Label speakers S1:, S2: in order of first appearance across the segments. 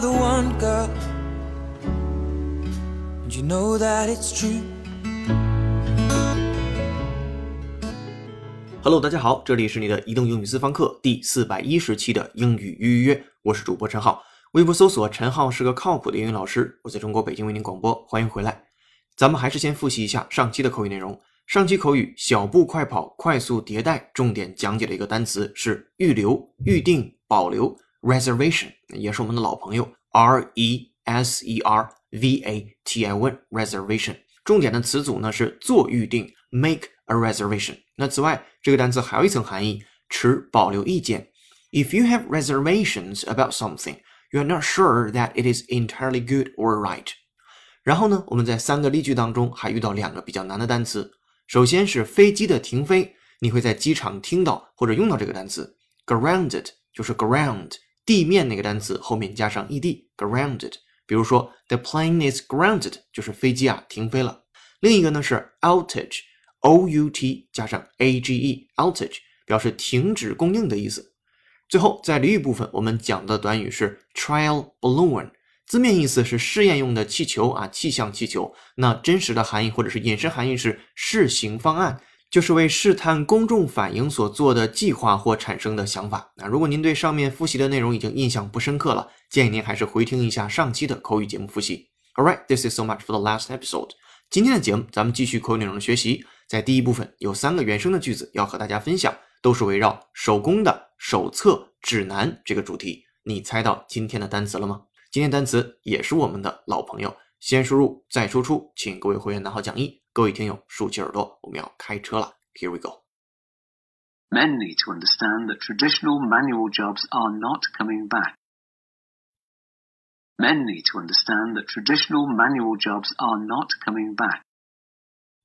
S1: The one girl, and you know that it's true.
S2: Hello，大家好，这里是你的移动英语私房课第四百一十期的英语预约，我是主播陈浩。微博搜索“陈浩是个靠谱的英语老师”，我在中国北京为您广播，欢迎回来。咱们还是先复习一下上期的口语内容。上期口语小步快跑，快速迭代，重点讲解的一个单词是预留、预定、保留。reservation 也是我们的老朋友，R E S E R V A T I N reservation。重点的词组呢是做预定，make a reservation。那此外，这个单词还有一层含义，持保留意见。If you have reservations about something, you are not sure that it is entirely good or right。然后呢，我们在三个例句当中还遇到两个比较难的单词。首先是飞机的停飞，你会在机场听到或者用到这个单词，grounded 就是 ground。 地面那个单词后面加上 ed，grounded。比如说，the plane is grounded，就是飞机啊停飞了。另一个呢是 outage，o u t 加上 a g e，outage 表示停止供应的意思。最后在俚语部分，我们讲的短语是 trial balloon，字面意思是试验用的气球啊，气象气球。那真实的含义或者是引申含义是试行方案。就是为试探公众反应所做的计划或产生的想法。那如果您对上面复习的内容已经印象不深刻了，建议您还是回听一下上期的口语节目复习。All right, this is so much for the last episode. 今天的节目咱们继续口语内容的学习。在第一部分有三个原生的句子要和大家分享，都是围绕手工的手册指南这个主题。你猜到今天的单词了吗？今天单词也是我们的老朋友，先输入再输出，请各位会员拿好讲义。各位听友，竖起耳朵，我们要开车了。Here we go.
S3: Men need to understand that traditional manual jobs are not coming back. Men need to understand that traditional manual jobs are not coming back.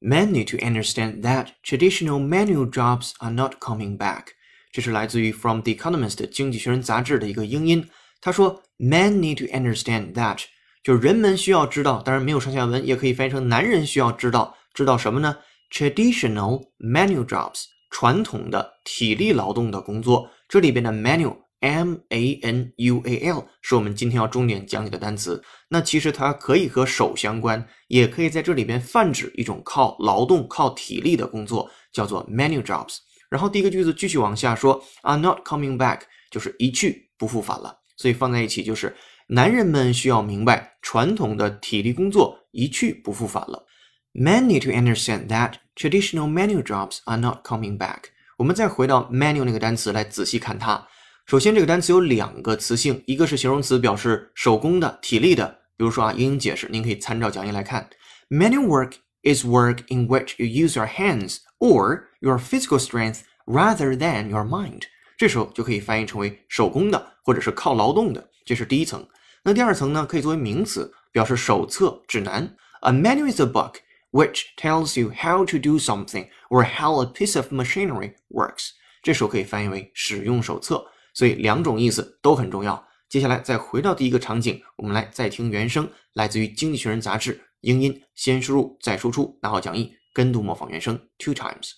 S2: Men need to understand that traditional manual jobs are not coming back. 这是来自于《From the Economist》经济学人杂志的一个英音。他说：“Men need to understand that 就是人们需要知道，当然没有上下文，也可以翻译成男人需要知道，知道什么呢？Traditional manual jobs，传统的体力劳动的工作。这里边的 manual m a n u a l 是我们今天要重点讲解的单词。那其实它可以和手相关，也可以在这里边泛指一种靠劳动、靠体力的工作，叫做 manual jobs。然后第一个句子继续往下说，are not coming back，就是一去不复返了。所以放在一起就是。男人们需要明白，传统的体力工作一去不复返了。Men need to understand that traditional manual jobs are not coming back。我们再回到 manual 那个单词来仔细看它。首先，这个单词有两个词性，一个是形容词，表示手工的、体力的。比如说啊，英英解释，您可以参照讲义来看。Manual work is work in which you use your hands or your physical strength rather than your mind。这时候就可以翻译成为手工的，或者是靠劳动的。这是第一层。 那第二层呢，可以作为名词，表示手册、指南。A manual is a book which tells you how to do something or how a piece of machinery works。这时候可以翻译为使用手册。所以两种意思都很重要。接下来再回到第一个场景，我们来再听原声，来自于《经济学人》杂志，英音先输入再输出，拿好讲义，跟读模仿原声 two times。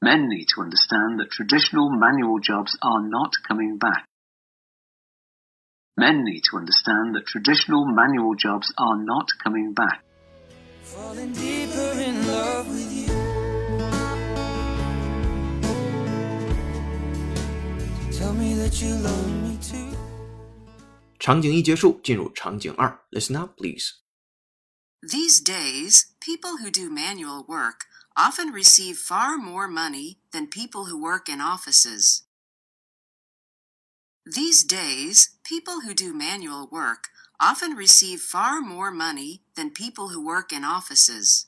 S3: Men need to understand that traditional manual jobs are not coming back. Men need to understand that traditional manual jobs are not coming back.
S1: Falling deeper in love with you. Tell me that you love me too.
S2: 场景一结束，进入场景二。Listen up, please.
S4: These days, people who do manual work often receive far more money than people who work in offices. These days, people who do manual work often receive far more money than people who work in offices.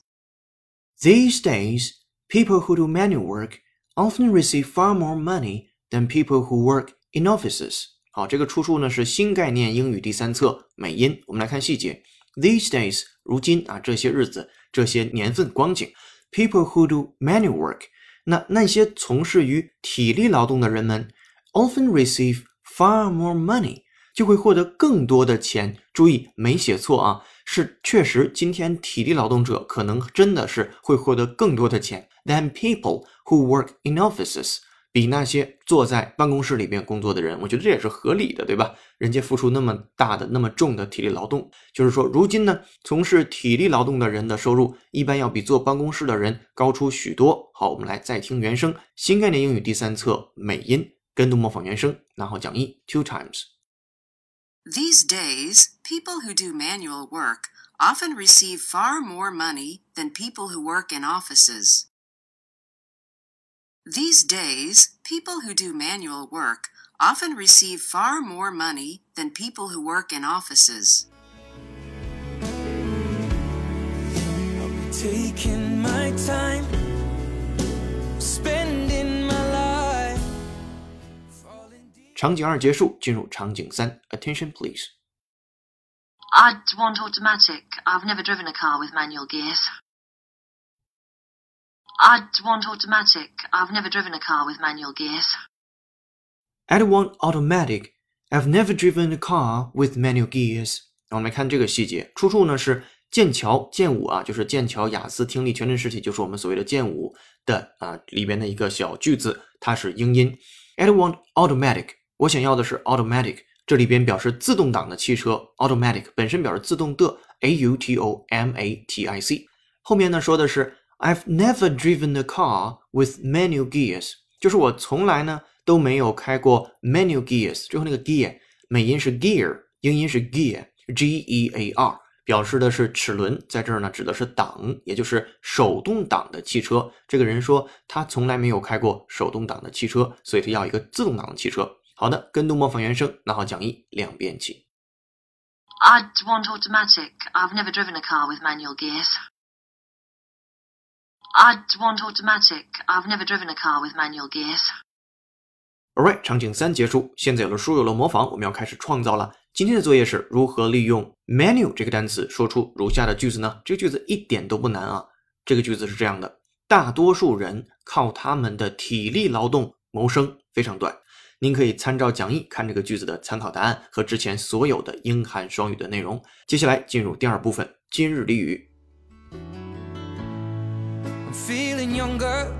S2: These days, people who do manual work often receive far more money than people who work in offices. 好，这个出处呢是新概念英语第三册美音。我们来看细节。These days，如今啊，这些日子，这些年份光景，people who do manual work，那那些从事于体力劳动的人们，often receive far more money，就会获得更多的钱。注意没写错啊，是确实今天体力劳动者可能真的是会获得更多的钱 than people who work in offices，比那些坐在办公室里边工作的人，我觉得这也是合理的，对吧？人家付出那么大的、那么重的体力劳动，就是说，如今呢，从事体力劳动的人的收入一般要比坐办公室的人高出许多。好，我们来再听原声，新概念英语第三册美音，跟读模仿原声，然后讲义 two times。
S4: These days, people who do manual work often receive far more money than people who work in offices. These days, people who do manual work often receive far more money than people who work in offices.
S1: Taking my time, spending
S2: 场景二结束，进入场景三，Attention please。
S5: I'd want automatic. I've never driven a car with manual gears. I'd want automatic. I've never driven a car with manual gears.
S2: I'd want automatic. I've never driven a car with manual gears. 然后我们来看这个细节，出处呢是剑桥剑舞啊，就是剑桥雅思听力全真实题，就是我们所谓的剑舞的啊里边的一个小句子，它是英音。I'd want automatic. 我想要的是 automatic，这里边表示自动挡的汽车，automatic 本身表示自动的，a u t o m a t i c。后面呢说的是 I've never driven a car with manual gears，就是我从来呢都没有开过 manual gears，最后那个 gear 美音是 gear，英音是 gear，g e a r，表示的是齿轮，在这儿呢指的是档，也就是手动挡的汽车。这个人说他从来没有开过手动挡的汽车，所以他要一个自动挡的汽车。好的，跟读模仿原声，拿好讲义，两遍起。
S5: I'd want automatic. I've never driven a car with manual gears. I'd want automatic. I've never driven a car with manual gears.
S2: Alright，场景三结束，现在有了书，有了模仿，我们要开始创造了。今天的作业是如何利用 menu 这个单词说出如下的句子呢？这个句子一点都不难啊。这个句子是这样的：大多数人靠他们的体力劳动谋生，非常短。您可以参照讲义看这个句子的参考答案和之前所有的英汉双语的内容。接下来进入第二部分，今日俚语。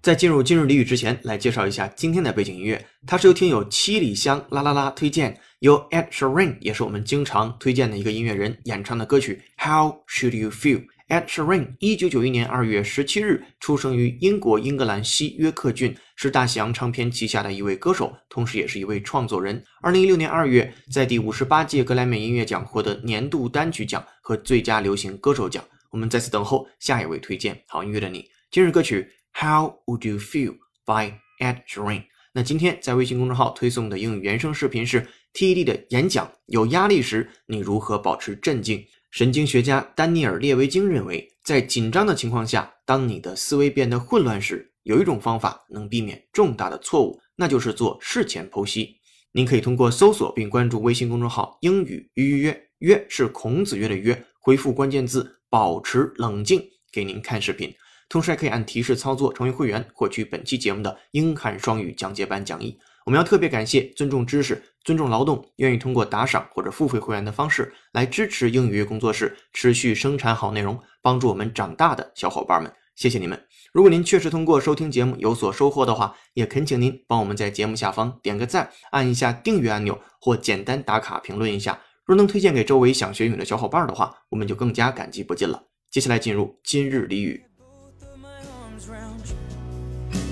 S2: 在进入今日俚语之前，来介绍一下今天的背景音乐，它是由听友七里香啦啦啦推荐，由 Ed Sheeran 也是我们经常推荐的一个音乐人演唱的歌曲《How Should You Feel》。Ed Sheeran 一九九一年二月十七日出生于英国英格兰西约克郡，是大西洋唱片旗下的一位歌手，同时也是一位创作人。二零一六年二月，在第五十八届格莱美音乐奖获得年度单曲奖和最佳流行歌手奖。我们再次等候下一位推荐好音乐的你。今日歌曲。How would you feel by Ed Sheeran？那今天在微信公众号推送的英语原声视频是 TED 的演讲。有压力时，你如何保持镇静？神经学家丹尼尔·列维京认为，在紧张的情况下，当你的思维变得混乱时，有一种方法能避免重大的错误，那就是做事前剖析。您可以通过搜索并关注微信公众号“英语约约约”，约是孔子约的约，回复关键字“保持冷静”，给您看视频。同时还可以按提示操作成为会员，获取本期节目的英汉双语讲解版讲义。我们要特别感谢尊重知识、尊重劳动，愿意通过打赏或者付费会员的方式来支持英语工作室持续生产好内容，帮助我们长大的小伙伴们，谢谢你们！如果您确实通过收听节目有所收获的话，也恳请您帮我们在节目下方点个赞，按一下订阅按钮，或简单打卡评论一下。若能推荐给周围想学英语的小伙伴的话，我们就更加感激不尽了。接下来进入今日俚语。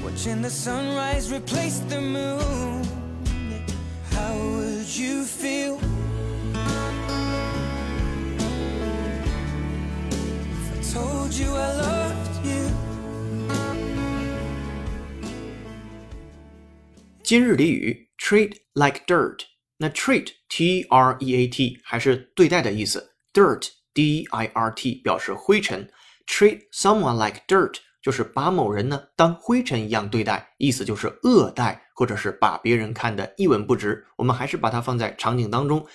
S1: Watching the sunrise replace the moon. How would you feel if I told you I loved you?
S2: 今日俚语 treat like dirt。那 treat t r e a t 还是对待的意思，dirt d i r t 表示灰尘。treat someone like dirt 就是把某人呢当灰尘一样对待，意思就是恶待，或者是把别人看得一文不值。我们还是把它放在场景当中。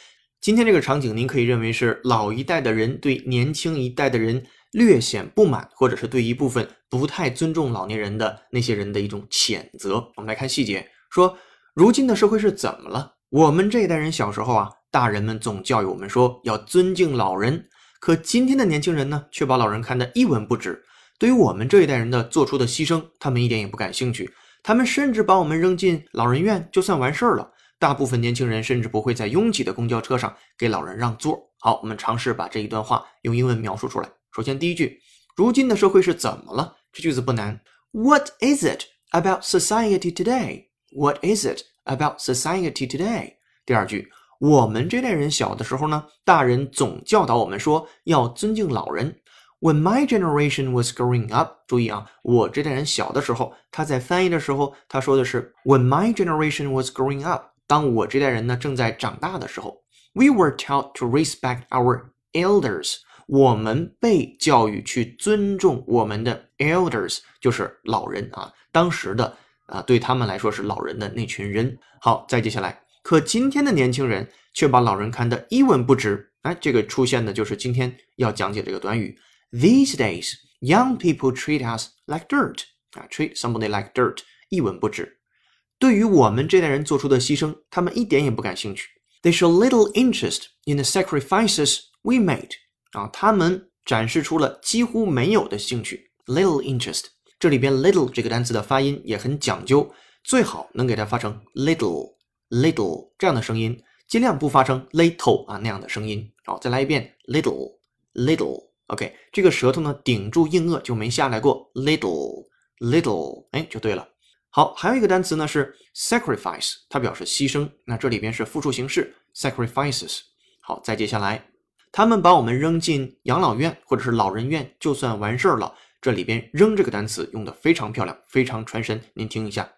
S2: 今天这个场景，您可以认为是老一代的人对年轻一代的人略显不满，或者是对一部分不太尊重老年人的那些人的一种谴责。我们来看细节，说如今的社会是怎么了？我们这一代人小时候啊，大人们总教育我们说要尊敬老人，可今天的年轻人呢，却把老人看得一文不值。对于我们这一代人的做出的牺牲，他们一点也不感兴趣。他们甚至把我们扔进老人院就算完事儿了。大部分年轻人甚至不会在拥挤的公交车上给老人让座。好，我们尝试把这一段话用英文描述出来。首先，第一句，如今的社会是怎么了？这句子不难。What is it about society today? What is it about society today? 第二句，我们这代人小的时候呢，大人总教导我们说要尊敬老人。When my generation was growing up，注意啊，我这代人小的时候，他在翻译的时候，他说的是 When my generation was growing up，当我这代人呢正在长大的时候，We were taught to respect our elders，我们被教育去尊重我们的 elders，就是老人啊，当时的啊对他们来说是老人的那群人。好，再接下来，可今天的年轻人却把老人看得一文不值。哎，这个出现的就是今天要讲解这个短语。These days, young people treat us like dirt. 啊，treat somebody like dirt，一文不值。对于我们这代人做出的牺牲，他们一点也不感兴趣。They show little interest in the sacrifices we made. 啊，他们展示出了几乎没有的兴趣。Little interest，这里边 little 这个单词的发音也很讲究，最好能给它发成 little little 这样的声音，尽量不发成 little 啊那样的声音。好，再来一遍 little little。OK，这个舌头呢顶住硬腭就没下来过，little little，哎，就对了。好，还有一个单词呢是 sacrifice，它表示牺牲。那这里边是复数形式 sacrifices。好，再接下来，他们把我们扔进养老院或者是老人院就算完事儿了。这里边扔这个单词用的非常漂亮，非常传神。您听一下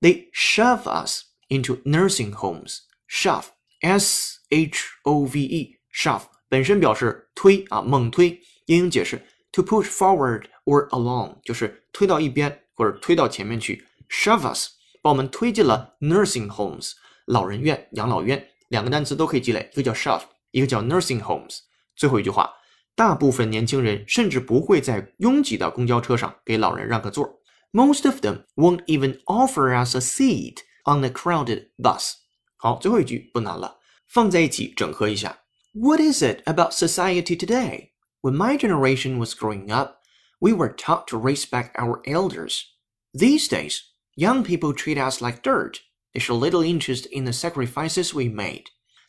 S2: ，They shove us into nursing homes. Shove, S-H-O-V-E, shove. 本身表示推啊，猛推。英英解释：to push forward or along，就是推到一边或者推到前面去。shove us，把我们推进了 nursing homes，老人院、养老院。两个单词都可以积累，一个叫 shove，一个叫 nursing homes。最后一句话，大部分年轻人甚至不会在拥挤的公交车上给老人让个座。Most of them won't even offer us a seat on a crowded bus。好，最后一句不难了，放在一起整合一下。What is it about society today? When my generation was growing up, we were taught to respect our elders. These days, young people treat us like dirt. They show little interest in the sacrifices we made.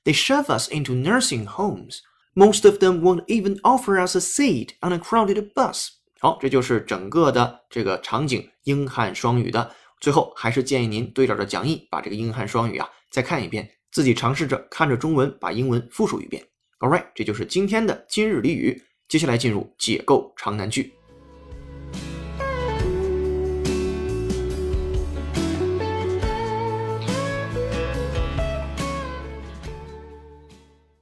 S2: They shove us into nursing homes. Most of them won't even offer us a seat on a crowded bus. 好，这就是整个的这个场景，英汉双语的。最后还是建议您对照着讲义，把这个英汉双语啊再看一遍，自己尝试着看着中文把英文复述一遍。 Alright，这就是今天的今日俚语。接下来进入解构长难句。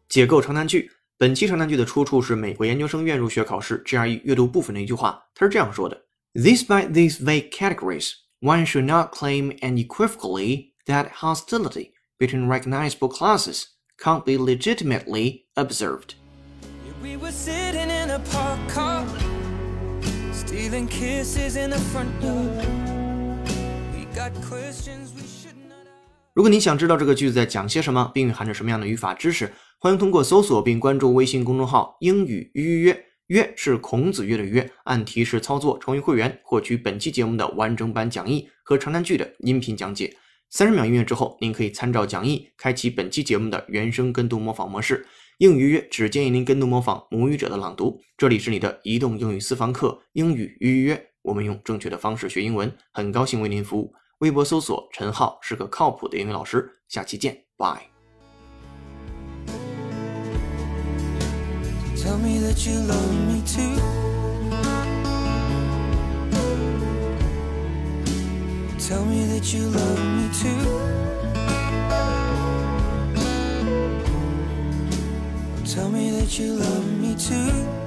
S2: 解构长难句。本期长难句的出处是美国研究生院入学考试 GRE 阅读部分的一句话，它是这样说的：Despite these vague categories, one should not claim unequivocally that hostility between recognizable classes can't be legitimately observed.
S1: We were sitting in a park car, stealing kisses in the front yard. We got questions we should not.
S2: 如果你想知道这个句子在讲些什么，并蕴含着什么样的语法知识，欢迎通过搜索并关注微信公众号“英语约约约”是孔子约的约，按提示操作成为会员，获取本期节目的完整版讲义和长难句的音频讲解。三十秒音乐之后，您可以参照讲义开启本期节目的原声跟读模仿模式。英语约只建议您跟读模仿母语者的朗读。这里是你的移动英语私房课英语预约，我们用正确的方式学英文。很高兴为您服务。微博搜索陈浩是个靠谱的英语老师。下期见，拜。
S1: Tell me that you love me too. That you love me too. Tell me that you love me too.